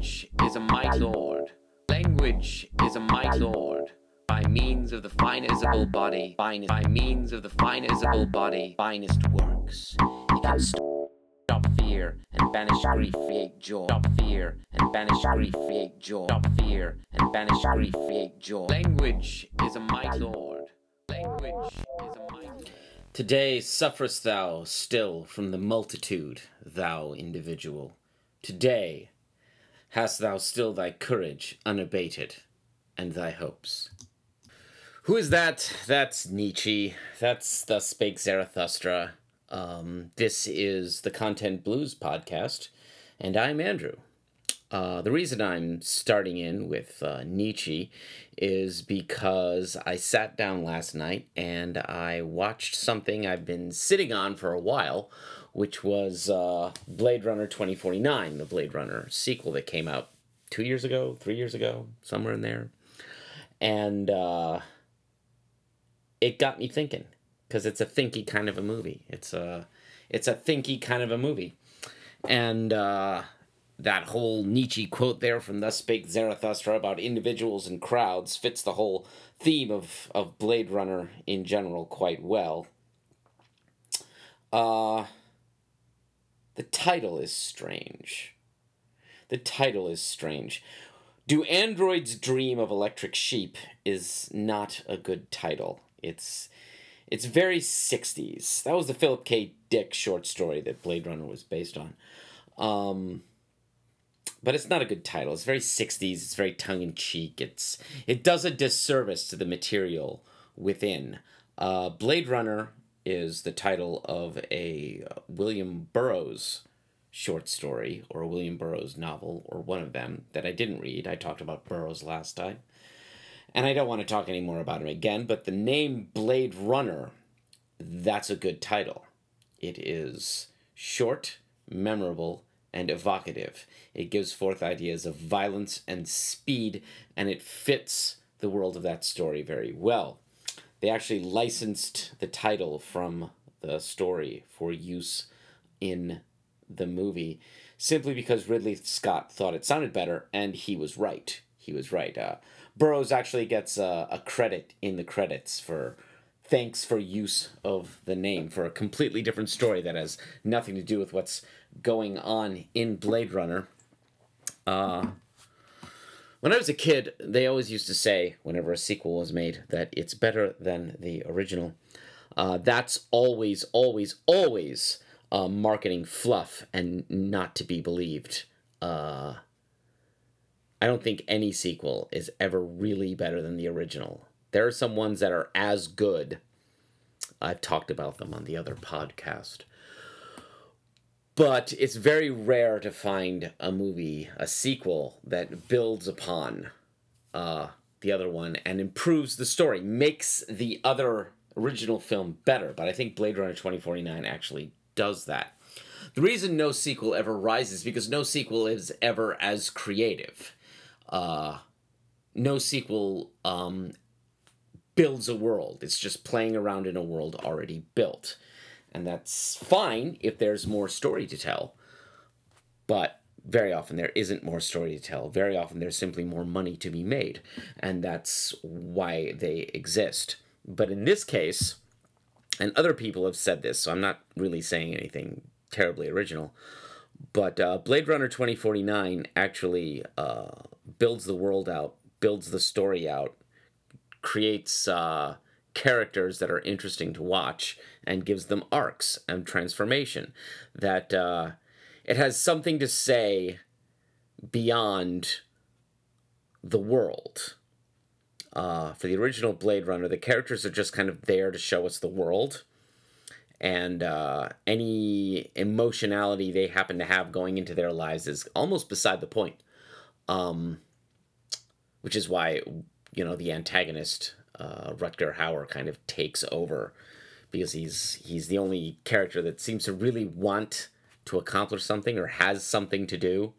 Language is a might lord. Language is a might lord. By means of the fine visible body, finest, by means of the fine visible body, finest works. He can stop fear and banish grief, create joy. Stop fear and banish grief, create joy. Stop fear and banish grief, create joy. Language is a might lord. Language is a might lord. Today sufferest thou still from the multitude, thou individual. Today hast thou still thy courage unabated, and thy hopes. Who is that? That's Nietzsche. That's Thus Spake Zarathustra. Um, this is the Content Blues podcast, and I'm Andrew. Uh, the reason I'm starting in with uh, Nietzsche is because I sat down last night and I watched something I've been sitting on for a while, which was uh, Blade Runner 2049, the Blade Runner sequel that came out two years ago, three years ago, somewhere in there. And uh, it got me thinking because it's a thinky kind of a movie. It's a, it's a thinky kind of a movie. And uh, that whole Nietzsche quote there from Thus Spake Zarathustra about individuals and crowds fits the whole theme of, of Blade Runner in general quite well. Uh, the title is strange. The title is strange. Do Androids Dream of Electric Sheep is not a good title. It's it's very 60s. That was the Philip K. Dick short story that Blade Runner was based on. Um, but it's not a good title. It's very 60s. It's very tongue in cheek. It's it does a disservice to the material within. Uh, Blade Runner is the title of a uh, William Burroughs short story or a William Burroughs novel or one of them that I didn't read. I talked about Burroughs last time. And I don't want to talk any more about him again, but the name Blade Runner, that's a good title. It is short, memorable, and evocative. It gives forth ideas of violence and speed, and it fits the world of that story very well. They actually licensed the title from the story for use in the movie simply because Ridley Scott thought it sounded better, and he was right. He was right. Uh, Burroughs actually gets a, a credit in the credits for thanks for use of the name for a completely different story that has nothing to do with what's going on in Blade Runner. Uh, when I was a kid, they always used to say, whenever a sequel was made, that it's better than the original. Uh, that's always, always, always uh, marketing fluff and not to be believed. Uh, I don't think any sequel is ever really better than the original. There are some ones that are as good. I've talked about them on the other podcast. But it's very rare to find a movie, a sequel, that builds upon uh, the other one and improves the story, makes the other original film better. But I think Blade Runner 2049 actually does that. The reason no sequel ever rises because no sequel is ever as creative. Uh, no sequel um, builds a world. It's just playing around in a world already built. And that's fine if there's more story to tell. But very often there isn't more story to tell. Very often there's simply more money to be made. And that's why they exist. But in this case, and other people have said this, so I'm not really saying anything terribly original. But uh, Blade Runner 2049 actually uh, builds the world out, builds the story out, creates uh, characters that are interesting to watch, and gives them arcs and transformation. That uh, it has something to say beyond the world. Uh, for the original Blade Runner, the characters are just kind of there to show us the world and uh, any emotionality they happen to have going into their lives is almost beside the point. Um, which is why you know the antagonist uh, Rutger Hauer kind of takes over because he's he's the only character that seems to really want to accomplish something or has something to do.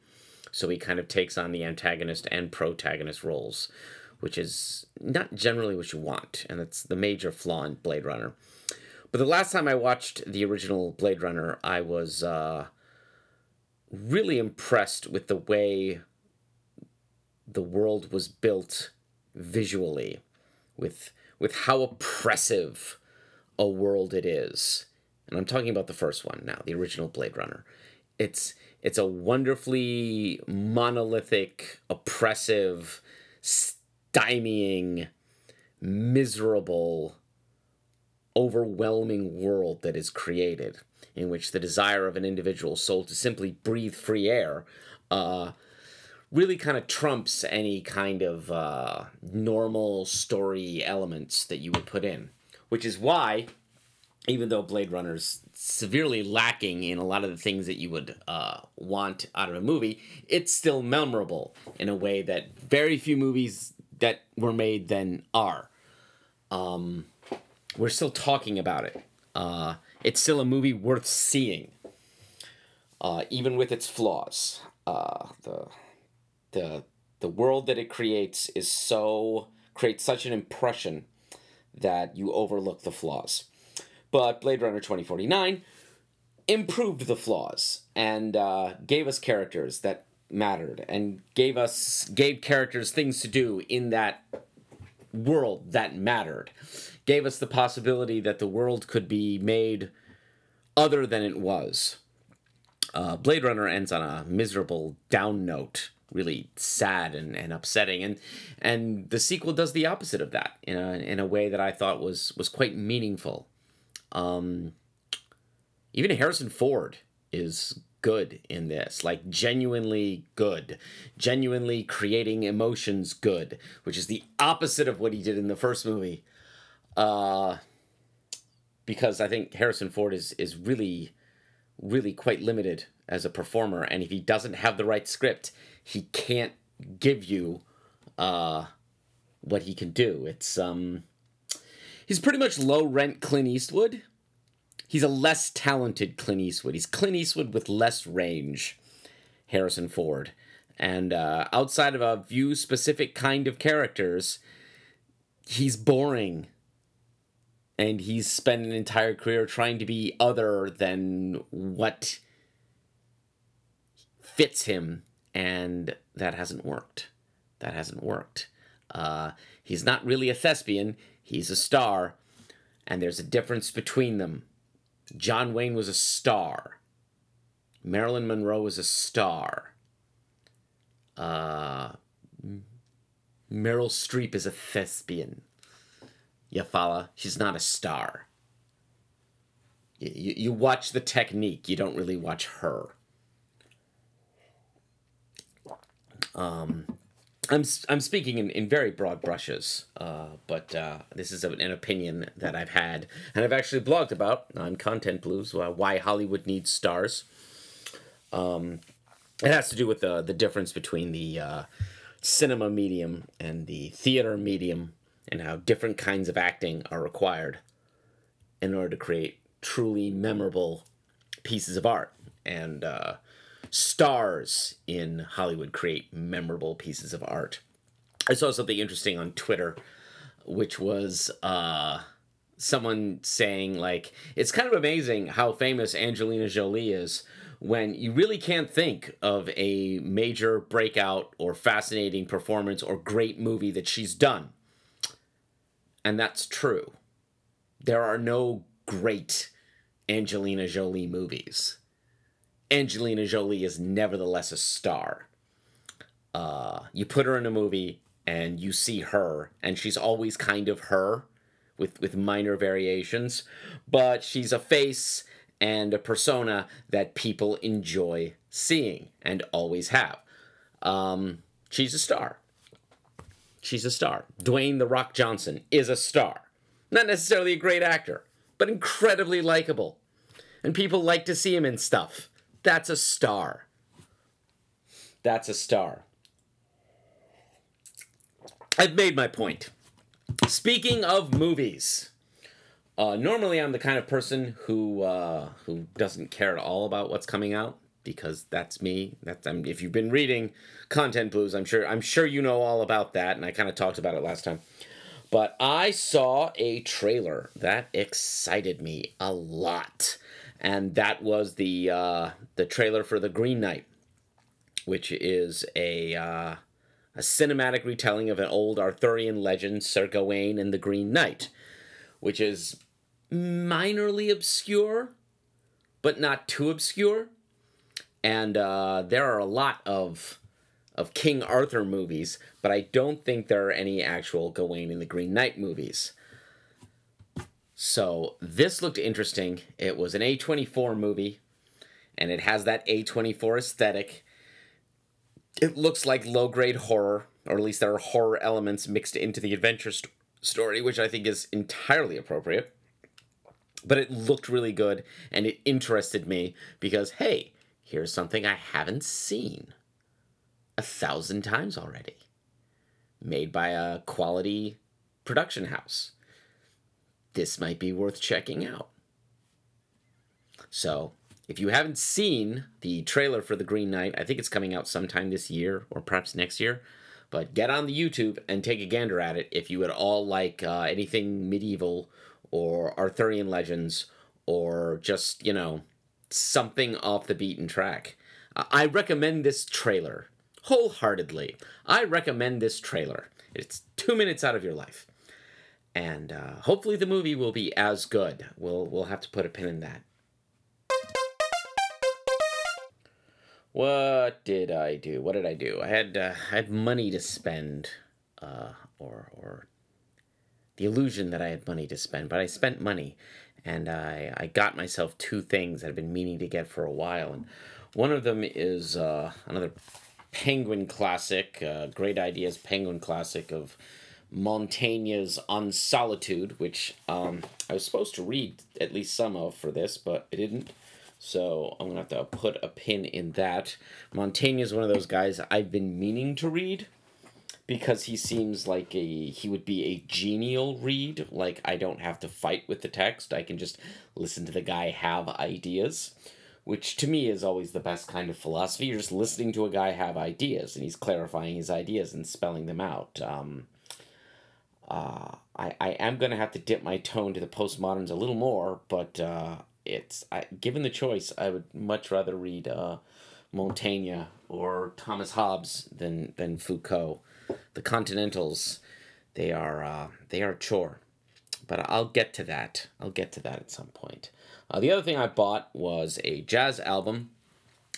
So he kind of takes on the antagonist and protagonist roles, which is not generally what you want, and that's the major flaw in Blade Runner. But the last time I watched the original Blade Runner, I was uh, really impressed with the way the world was built visually, with with how oppressive a world it is. And I'm talking about the first one now, the original Blade Runner. It's it's a wonderfully monolithic, oppressive, stymieing, miserable, overwhelming world that is created, in which the desire of an individual soul to simply breathe free air uh, really kind of trumps any kind of uh, normal story elements that you would put in. Which is why, even though Blade Runner's severely lacking in a lot of the things that you would uh, want out of a movie, it's still memorable in a way that very few movies that were made then are. Um, we're still talking about it. Uh, it's still a movie worth seeing, uh, even with its flaws. Uh, the the the world that it creates is so creates such an impression that you overlook the flaws. But Blade Runner 2049 improved the flaws and uh, gave us characters that mattered and gave us gave characters things to do in that world that mattered. Gave us the possibility that the world could be made other than it was. Uh, blade runner ends on a miserable down note really sad and, and upsetting. And and the sequel does the opposite of that in a, in a way that I thought was was quite meaningful. Um, even Harrison Ford is good in this like genuinely good genuinely creating emotions good which is the opposite of what he did in the first movie. Uh because I think Harrison Ford is is really really quite limited as a performer. And if he doesn't have the right script he can't give you uh, what he can do. It's um, he's pretty much low rent Clint Eastwood. He's a less talented Clint Eastwood. He's Clint Eastwood with less range. Harrison Ford, and uh, outside of a few specific kind of characters, he's boring. And he's spent an entire career trying to be other than what fits him and that hasn't worked. That hasn't worked. Uh, he's not really a thespian, he's a star, and there's a difference between them. John Wayne was a star, Marilyn Monroe was a star. Uh, Meryl Streep is a thespian. Follow? She's not a star. You, you watch the technique, you don't really watch her. Um, I'm I'm speaking in, in very broad brushes, uh, but uh, this is an opinion that I've had and I've actually blogged about on Content Blues uh, why Hollywood needs stars. Um, it has to do with the the difference between the uh, cinema medium and the theater medium, and how different kinds of acting are required in order to create truly memorable pieces of art. And uh, stars in Hollywood create memorable pieces of art. I saw something interesting on Twitter, which was uh, someone saying, like, it's kind of amazing how famous Angelina Jolie is when you really can't think of a major breakout or fascinating performance or great movie that she's done. And that's true. There are no great Angelina Jolie movies. Angelina Jolie is nevertheless a star. Uh, you put her in a movie and you see her, and she's always kind of her with, with minor variations, but she's a face and a persona that people enjoy seeing and always have. Um, she's a star. She's a star. Dwayne The Rock Johnson is a star. Not necessarily a great actor, but incredibly likable. And people like to see him in stuff. That's a star. That's a star. I've made my point. Speaking of movies, uh, normally I'm the kind of person who uh, who doesn't care at all about what's coming out because that's me. That's I'm, if you've been reading Content Blues, I'm sure I'm sure you know all about that, and I kind of talked about it last time. But I saw a trailer that excited me a lot and that was the uh, the trailer for the Green Knight, which is a uh, a cinematic retelling of an old Arthurian legend, Sir Gawain and the Green Knight, which is minorly obscure, but not too obscure. And uh, there are a lot of of King Arthur movies, but I don't think there are any actual Gawain and the Green Knight movies. So this looked interesting. It was an A24 movie, and it has that A24 aesthetic. It looks like low grade horror, or at least there are horror elements mixed into the adventure st- story, which I think is entirely appropriate. But it looked really good, and it interested me because, hey, here's something I haven't seen a thousand times already. Made by a quality production house. This might be worth checking out. So, if you haven't seen the trailer for The Green Knight, I think it's coming out sometime this year or perhaps next year. But get on the YouTube and take a gander at it if you at all like uh, anything medieval or Arthurian legends or just, you know, something off the beaten track. I recommend this trailer wholeheartedly. I recommend this trailer. It's two minutes out of your life. And uh, hopefully the movie will be as good. We'll, we'll have to put a pin in that. What did I do? What did I do? I had uh, I had money to spend, uh, or or the illusion that I had money to spend, but I spent money, and I I got myself two things that I've been meaning to get for a while, and one of them is uh, another Penguin classic, uh, great ideas Penguin classic of Montaigne's On Solitude, which um, I was supposed to read at least some of for this, but I didn't. So I'm gonna have to put a pin in that. Montaigne is one of those guys I've been meaning to read because he seems like a he would be a genial read. Like I don't have to fight with the text. I can just listen to the guy have ideas, which to me is always the best kind of philosophy. You're just listening to a guy have ideas and he's clarifying his ideas and spelling them out. Um, uh, I, I am going to have to dip my toe into the postmoderns a little more, but uh, it's I, given the choice, I would much rather read uh, Montaigne or Thomas Hobbes than than Foucault. The Continentals, they are uh, they are a chore, but I'll get to that. I'll get to that at some point. Uh, the other thing I bought was a jazz album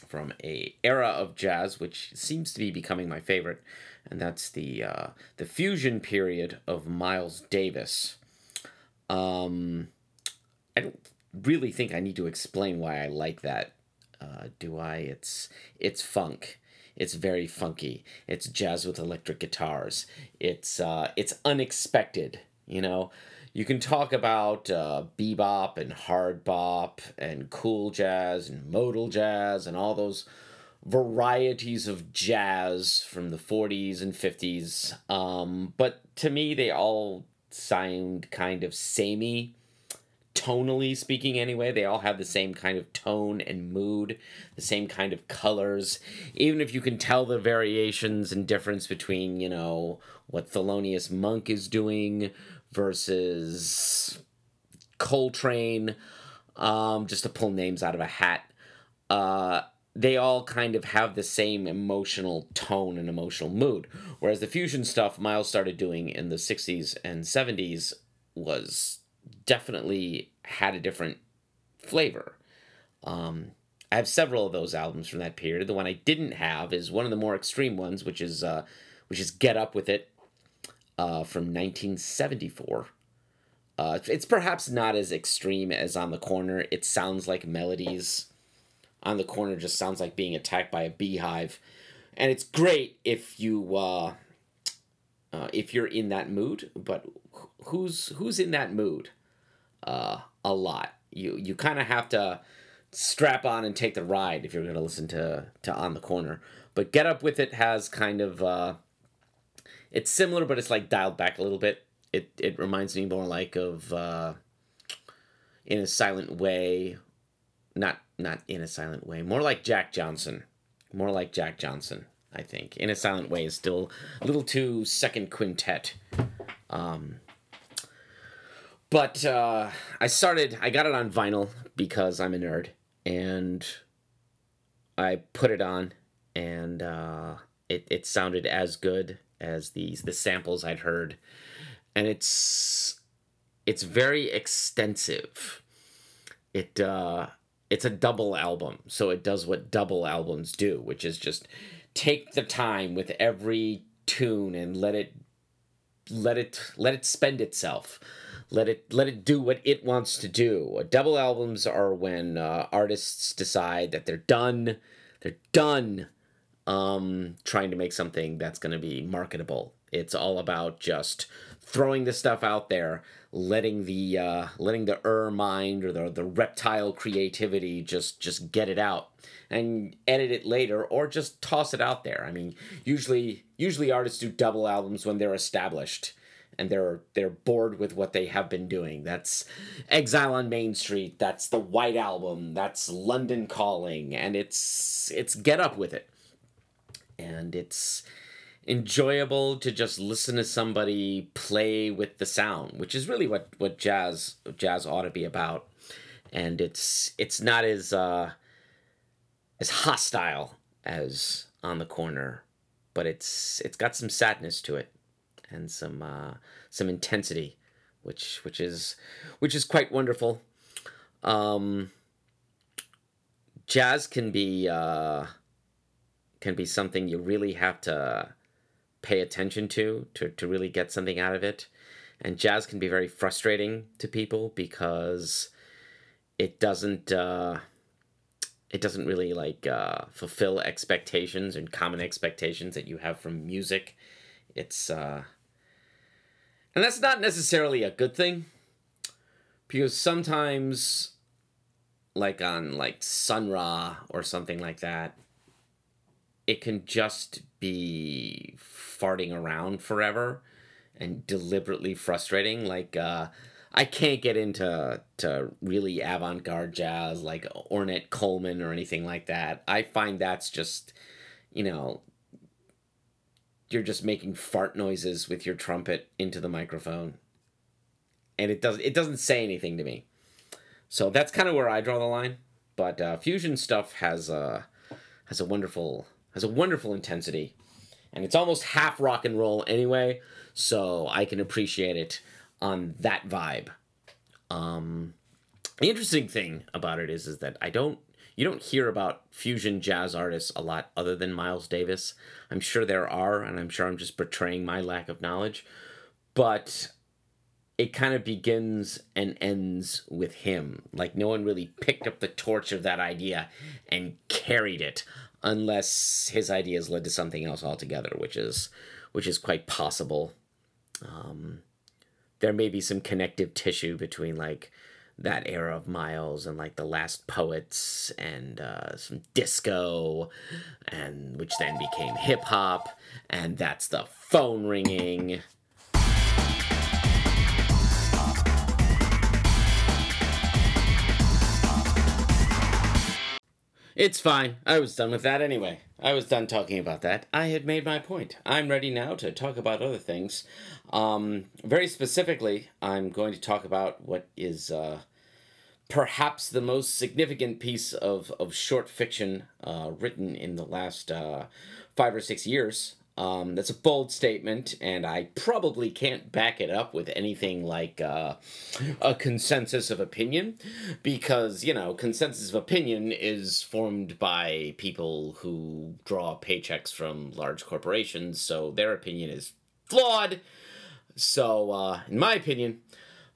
from a era of jazz, which seems to be becoming my favorite, and that's the uh, the fusion period of Miles Davis. Um, I don't really think I need to explain why I like that. Uh, do I? It's it's funk. It's very funky. It's jazz with electric guitars. It's uh, it's unexpected. You know, you can talk about uh, bebop and hard bop and cool jazz and modal jazz and all those varieties of jazz from the 40s and 50s. Um, but to me, they all sound kind of samey. Tonally speaking anyway they all have the same kind of tone and mood the same kind of colors. Even if you can tell the variations and difference between you know what thelonious monk is doing versus coltrane um, just to pull names out of a hat. Uh, they all kind of have the same emotional tone and emotional mood whereas the fusion stuff miles started doing in the 60s and 70s was definitely had a different flavor. Um, I have several of those albums from that period. The one I didn't have is one of the more extreme ones, which is uh, which is Get Up with It uh, from 1974. Uh, it's perhaps not as extreme as On the Corner. It sounds like melodies. On the Corner just sounds like being attacked by a beehive, and it's great if you uh, uh, if you're in that mood. But who's who's in that mood? Uh, a lot. You you kind of have to strap on and take the ride if you're going to listen to to On the Corner. But Get Up with It has kind of uh, it's similar, but it's like dialed back a little bit. It it reminds me more like of uh, in a silent way, not not in a silent way, more like Jack Johnson, more like Jack Johnson. I think in a silent way is still a little too second quintet. Um, but uh, I started. I got it on vinyl because I'm a nerd, and I put it on, and uh, it, it sounded as good as these the samples I'd heard, and it's it's very extensive. It uh, it's a double album, so it does what double albums do, which is just take the time with every tune and let it let it let it spend itself. Let it let it do what it wants to do. Double albums are when uh, artists decide that they're done they're done um, trying to make something that's going to be marketable. It's all about just throwing the stuff out there letting the uh, letting the er mind or the, the reptile creativity just just get it out and edit it later or just toss it out there. I mean, usually usually artists do double albums when they're established and they're they're bored with what they have been doing. That's Exile on Main Street, that's the White Album, that's London Calling, and it's it's get up with it. And it's enjoyable to just listen to somebody play with the sound, which is really what what jazz jazz ought to be about. And it's it's not as uh as hostile as on the corner, but it's it's got some sadness to it and some uh, some intensity, which which is which is quite wonderful. Um, jazz can be uh, can be something you really have to pay attention to to to really get something out of it, and jazz can be very frustrating to people because it doesn't. Uh, it doesn't really like uh, fulfill expectations and common expectations that you have from music. It's uh, and that's not necessarily a good thing because sometimes, like on like Sun Ra or something like that, it can just be farting around forever and deliberately frustrating. Like uh, I can't get into to really avant-garde jazz like Ornette Coleman or anything like that. I find that's just, you know, you're just making fart noises with your trumpet into the microphone. And it does it doesn't say anything to me. So that's kind of where I draw the line. But uh, fusion stuff has a has a wonderful has a wonderful intensity, and it's almost half rock and roll anyway. So I can appreciate it on that vibe. Um, the interesting thing about it is, is that I don't you don't hear about fusion jazz artists a lot other than Miles Davis. I'm sure there are, and I'm sure I'm just betraying my lack of knowledge, but it kind of begins and ends with him. Like no one really picked up the torch of that idea and carried it, unless his ideas led to something else altogether, which is which is quite possible. Um, there may be some connective tissue between like that era of Miles and like the last poets and uh, some disco and which then became hip hop and that's the phone ringing It's fine. I was done with that anyway. I was done talking about that. I had made my point. I'm ready now to talk about other things. Um, very specifically, I'm going to talk about what is uh, perhaps the most significant piece of, of short fiction uh, written in the last uh, five or six years. Um, that's a bold statement, and I probably can't back it up with anything like uh, a consensus of opinion, because, you know, consensus of opinion is formed by people who draw paychecks from large corporations, so their opinion is flawed. So, uh, in my opinion,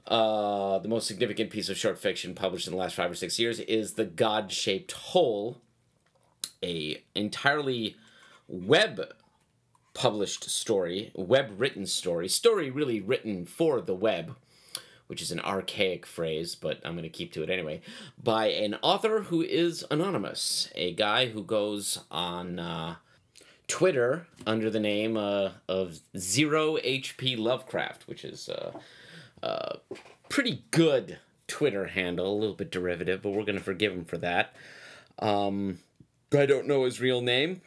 uh, the most significant piece of short fiction published in the last five or six years is The God Shaped Hole, a entirely web published story, web written story, story really written for the web, which is an archaic phrase, but I'm going to keep to it anyway, by an author who is anonymous, a guy who goes on uh, Twitter under the name uh, of Zero HP Lovecraft, which is a uh, uh, pretty good Twitter handle, a little bit derivative, but we're going to forgive him for that. Um, I don't know his real name.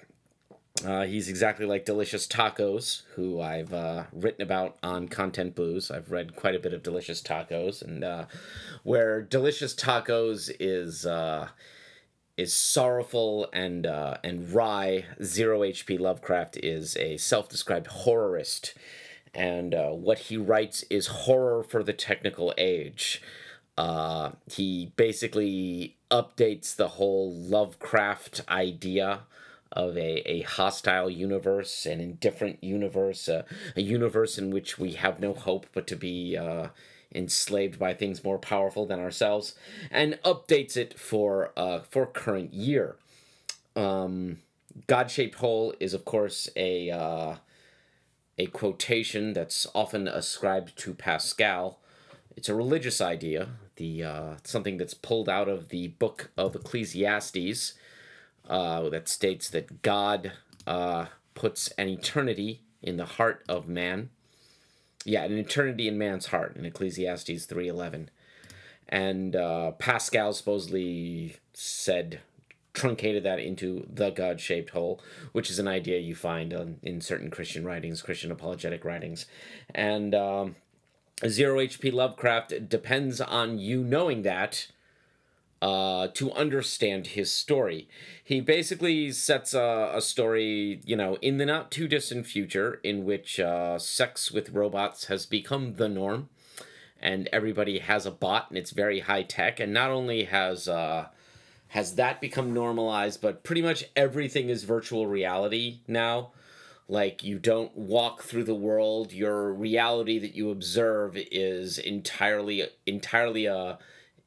Uh, he's exactly like Delicious Tacos, who I've uh, written about on Content Blues. I've read quite a bit of Delicious Tacos, and uh, where Delicious Tacos is uh, is sorrowful and uh, and wry. Zero HP Lovecraft is a self-described horrorist, and uh, what he writes is horror for the technical age. He basically updates the whole Lovecraft idea of a, a hostile universe, an indifferent universe, a, a universe in which we have no hope but to be uh, enslaved by things more powerful than ourselves, and updates it for uh, for current year. Um, God shaped hole is of course a uh, a quotation that's often ascribed to Pascal. It's a religious idea, the uh, something that's pulled out of the book of Ecclesiastes, uh, that states that God uh, puts an eternity in the heart of man yeah, an eternity in man's heart in Ecclesiastes 3.11. And uh, Pascal supposedly said, truncated that into the God-shaped hole, which is an idea you find on, in certain Christian writings, Christian apologetic writings. And um, Zero HP Lovecraft depends on you knowing that uh, to understand his story. He basically sets a, a story, you know, in the not too distant future in which uh, sex with robots has become the norm and everybody has a bot and it's very high tech. And not only has. Uh, has that become normalized, but pretty much everything is virtual reality now like you don't walk through the world your reality that you observe is entirely entirely a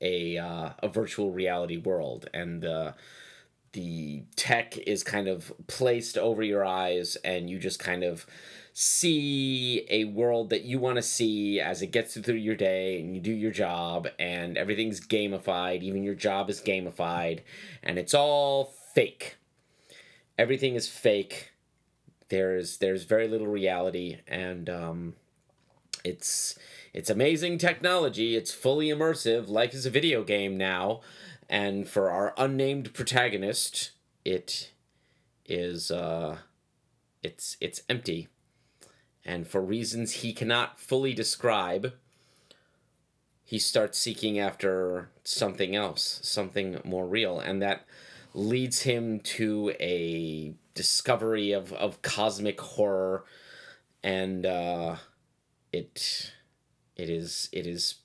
a uh, a virtual reality world, and uh, the tech is kind of placed over your eyes, and you just kind of see a world that you want to see as it gets through your day and you do your job and everything's gamified even your job is gamified and it's all fake. Everything is fake. There's there's very little reality and um, it's it's amazing technology. It's fully immersive. Life is a video game now. And for our unnamed protagonist, it is uh it's it's empty. And for reasons he cannot fully describe, he starts seeking after something else, something more real, and that leads him to a discovery of, of cosmic horror and uh, it it is it is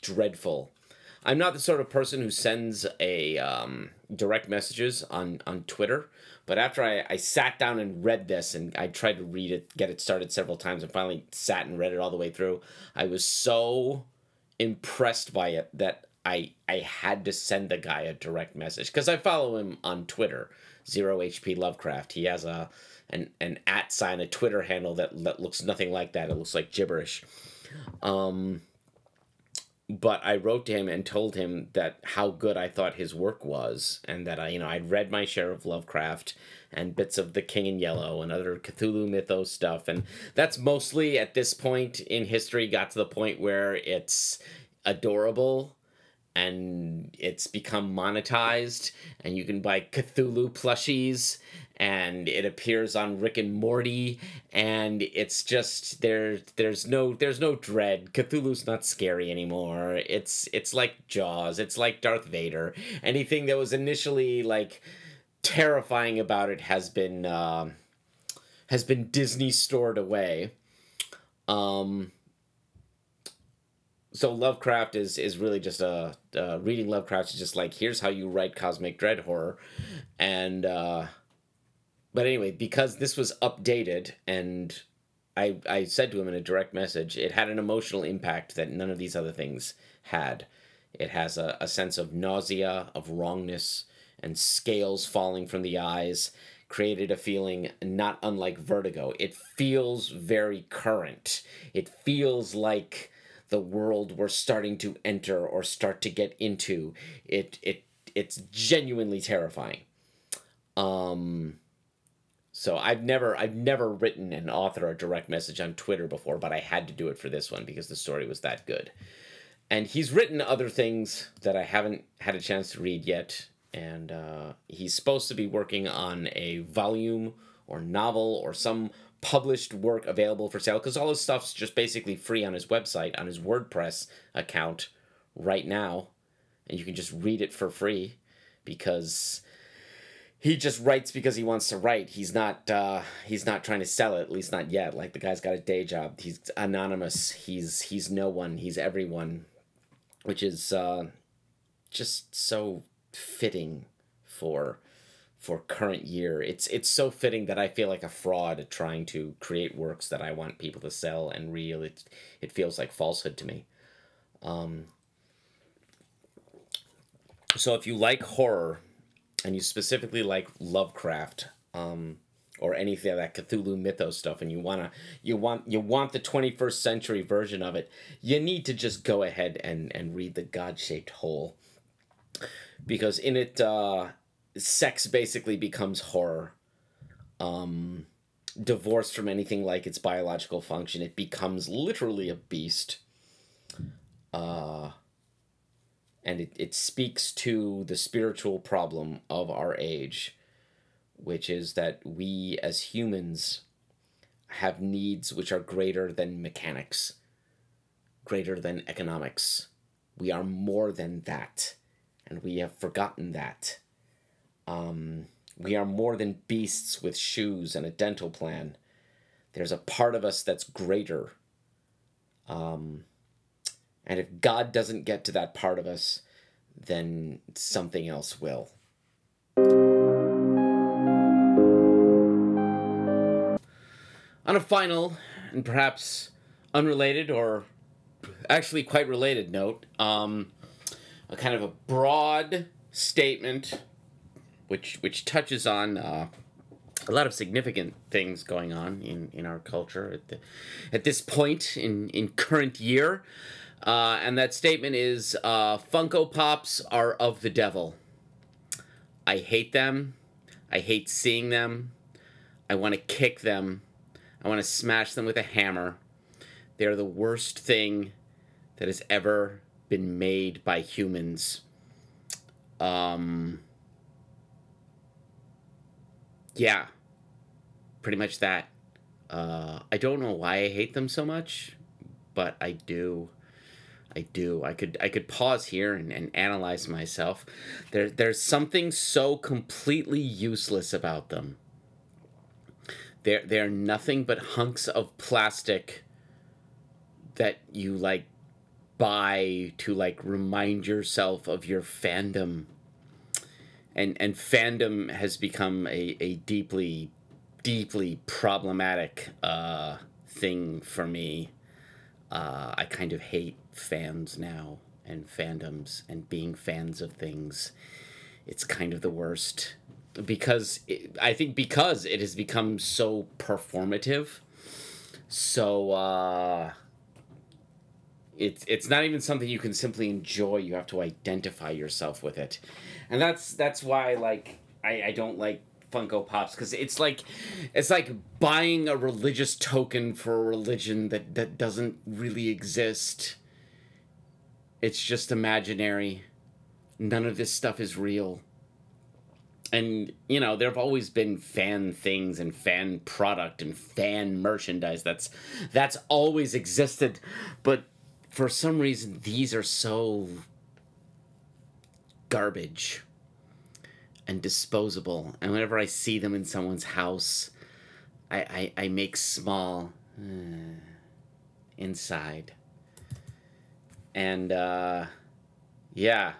dreadful. I'm not the sort of person who sends a um, direct messages on on Twitter, but after I, I sat down and read this and I tried to read it, get it started several times, and finally sat and read it all the way through, I was so impressed by it that I I had to send the guy a direct message because I follow him on Twitter, Zero HP Lovecraft. He has a an an at sign, a Twitter handle that, that looks nothing like that. It looks like gibberish. Um, but I wrote to him and told him that how good I thought his work was, and that I, you know, I'd read my share of Lovecraft and bits of The King in Yellow and other Cthulhu mythos stuff, and that's mostly at this point in history got to the point where it's adorable and it's become monetized and you can buy Cthulhu plushies and it appears on Rick and Morty and it's just there there's no there's no dread. Cthulhu's not scary anymore. It's it's like Jaws. It's like Darth Vader. Anything that was initially like terrifying about it has been uh, has been Disney stored away. Um so Lovecraft is is really just a uh, reading Lovecraft is just like here's how you write cosmic dread horror, and uh, but anyway, because this was updated and I, I said to him in a direct message, it had an emotional impact that none of these other things had. It has a, a sense of nausea, of wrongness, and scales falling from the eyes, created a feeling not unlike vertigo. It feels very current. It feels like the world we're starting to enter or start to get into. It it it's genuinely terrifying. Um so I've never I've never written an author a direct message on Twitter before, but I had to do it for this one because the story was that good. And he's written other things that I haven't had a chance to read yet. And uh, he's supposed to be working on a volume or novel or some published work available for sale because all his stuff's just basically free on his website, on his WordPress account right now. And you can just read it for free because he just writes because he wants to write. He's not uh, he's not trying to sell it, at least not yet. Like the guy's got a day job. He's anonymous. He's he's no one. He's everyone, which is uh, just so fitting for for current year. It's it's so fitting that I feel like a fraud trying to create works that I want people to sell and real. It it feels like falsehood to me. Um, so if you like horror and you specifically like Lovecraft, um, or anything that Cthulhu mythos stuff, and you wanna you want you want the twenty first century version of it, you need to just go ahead and and read the God shaped hole, because in it, uh, sex basically becomes horror. Um, divorced from anything like its biological function, it becomes literally a beast. Uh, and it, it speaks to the spiritual problem of our age, which is that we as humans have needs which are greater than mechanics, greater than economics. We are more than that, and we have forgotten that. Um, we are more than beasts with shoes and a dental plan. There's a part of us that's greater. Um, and if God doesn't get to that part of us, then something else will. On a final and perhaps unrelated or actually quite related note, um, a kind of a broad statement which which touches on uh, a lot of significant things going on in, in our culture at, the, at this point in, in current year. Uh, and that statement is uh, Funko Pops are of the devil. I hate them. I hate seeing them. I want to kick them. I want to smash them with a hammer. They're the worst thing that has ever been made by humans. Um, yeah, pretty much that. Uh, I don't know why I hate them so much, but I do. I do. I could I could pause here and, and analyze myself. There there's something so completely useless about them. They're they're nothing but hunks of plastic that you like buy to like remind yourself of your fandom. And and fandom has become a, a deeply deeply problematic uh, thing for me. Uh, I kind of hate fans now and fandoms and being fans of things. It's kind of the worst because it, I think because it has become so performative. So uh, it's it's not even something you can simply enjoy. You have to identify yourself with it, and that's that's why like I, I don't like Funko Pops because it's like it's like buying a religious token for a religion that that doesn't really exist. It's just imaginary. None of this stuff is real. And you know, there have always been fan things and fan product and fan merchandise. That's that's always existed, but for some reason these are so garbage and disposable. And whenever I see them in someone's house, I, I, I make small uh, inside. And uh, yeah.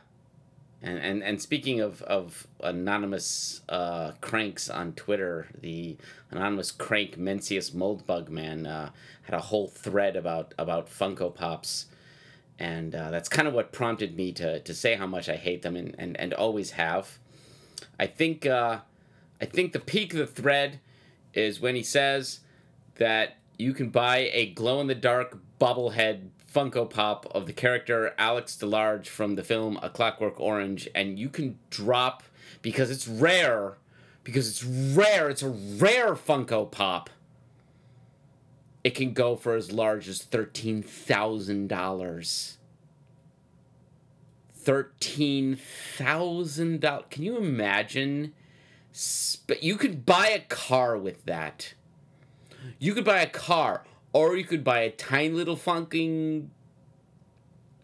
And, and, and speaking of, of anonymous uh, cranks on Twitter, the anonymous crank Mencius Moldbug Man uh, had a whole thread about, about Funko Pops. And uh, that's kind of what prompted me to, to say how much I hate them and, and, and always have. I think uh, I think the peak of the thread is when he says that you can buy a glow in the dark bobblehead Funko Pop of the character Alex DeLarge from the film A Clockwork Orange, and you can drop because it's rare. Because it's rare, it's a rare Funko Pop. It can go for as large as thirteen thousand dollars thirteen thousand dollars. Can you imagine? But you could buy a car with that. You could buy a car, or you could buy a tiny little funking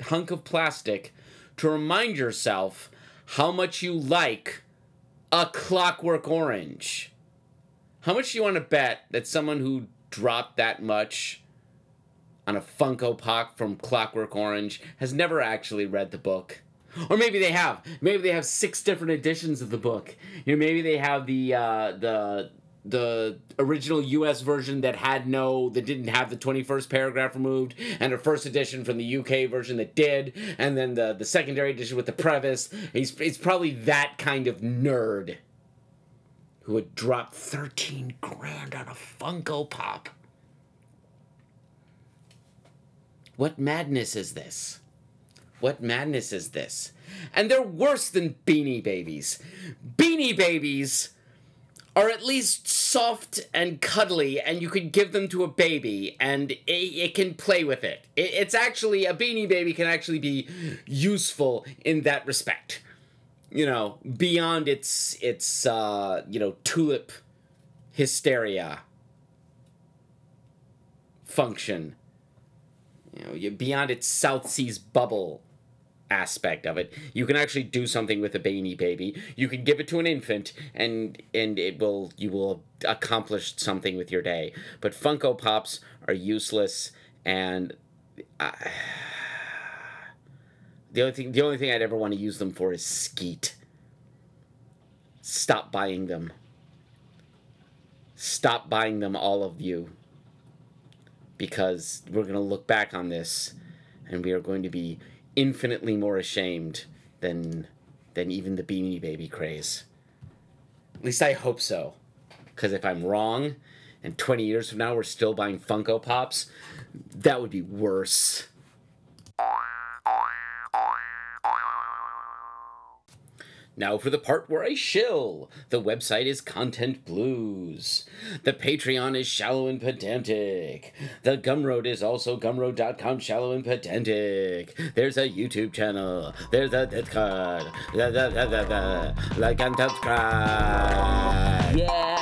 hunk of plastic to remind yourself how much you like a Clockwork Orange. How much do you want to bet that someone who dropped that much on a Funko Pop from Clockwork Orange has never actually read the book? Or maybe they have. Maybe they have six different editions of the book. You know, maybe they have the uh, the the original US version that had no that didn't have the 21st paragraph removed and a first edition from the UK version that did and then the the secondary edition with the preface he's he's probably that kind of nerd who would drop 13 grand on a Funko Pop What madness is this? What madness is this? And they're worse than beanie babies. Beanie babies are at least soft and cuddly, and you can give them to a baby, and it, it can play with it. it. It's actually, a beanie baby can actually be useful in that respect. You know, beyond its, its uh, you know, tulip hysteria function. You know, beyond its South Seas bubble aspect of it. You can actually do something with a beanie baby. You can give it to an infant and and it will you will accomplish something with your day. But Funko Pops are useless and I, the only thing the only thing I'd ever want to use them for is skeet. Stop buying them. Stop buying them all of you. Because we're going to look back on this and we are going to be infinitely more ashamed than than even the Beanie Baby craze. At least I hope so. Because if I'm wrong, and 20 years from now we're still buying Funko Pops, that would be worse. Now for the part where I shill. The website is Content Blues. The Patreon is Shallow and Pedantic. The Gumroad is also gumroad.com shallow and pedantic. There's a YouTube channel. There's a Discord. Like and subscribe. Yeah.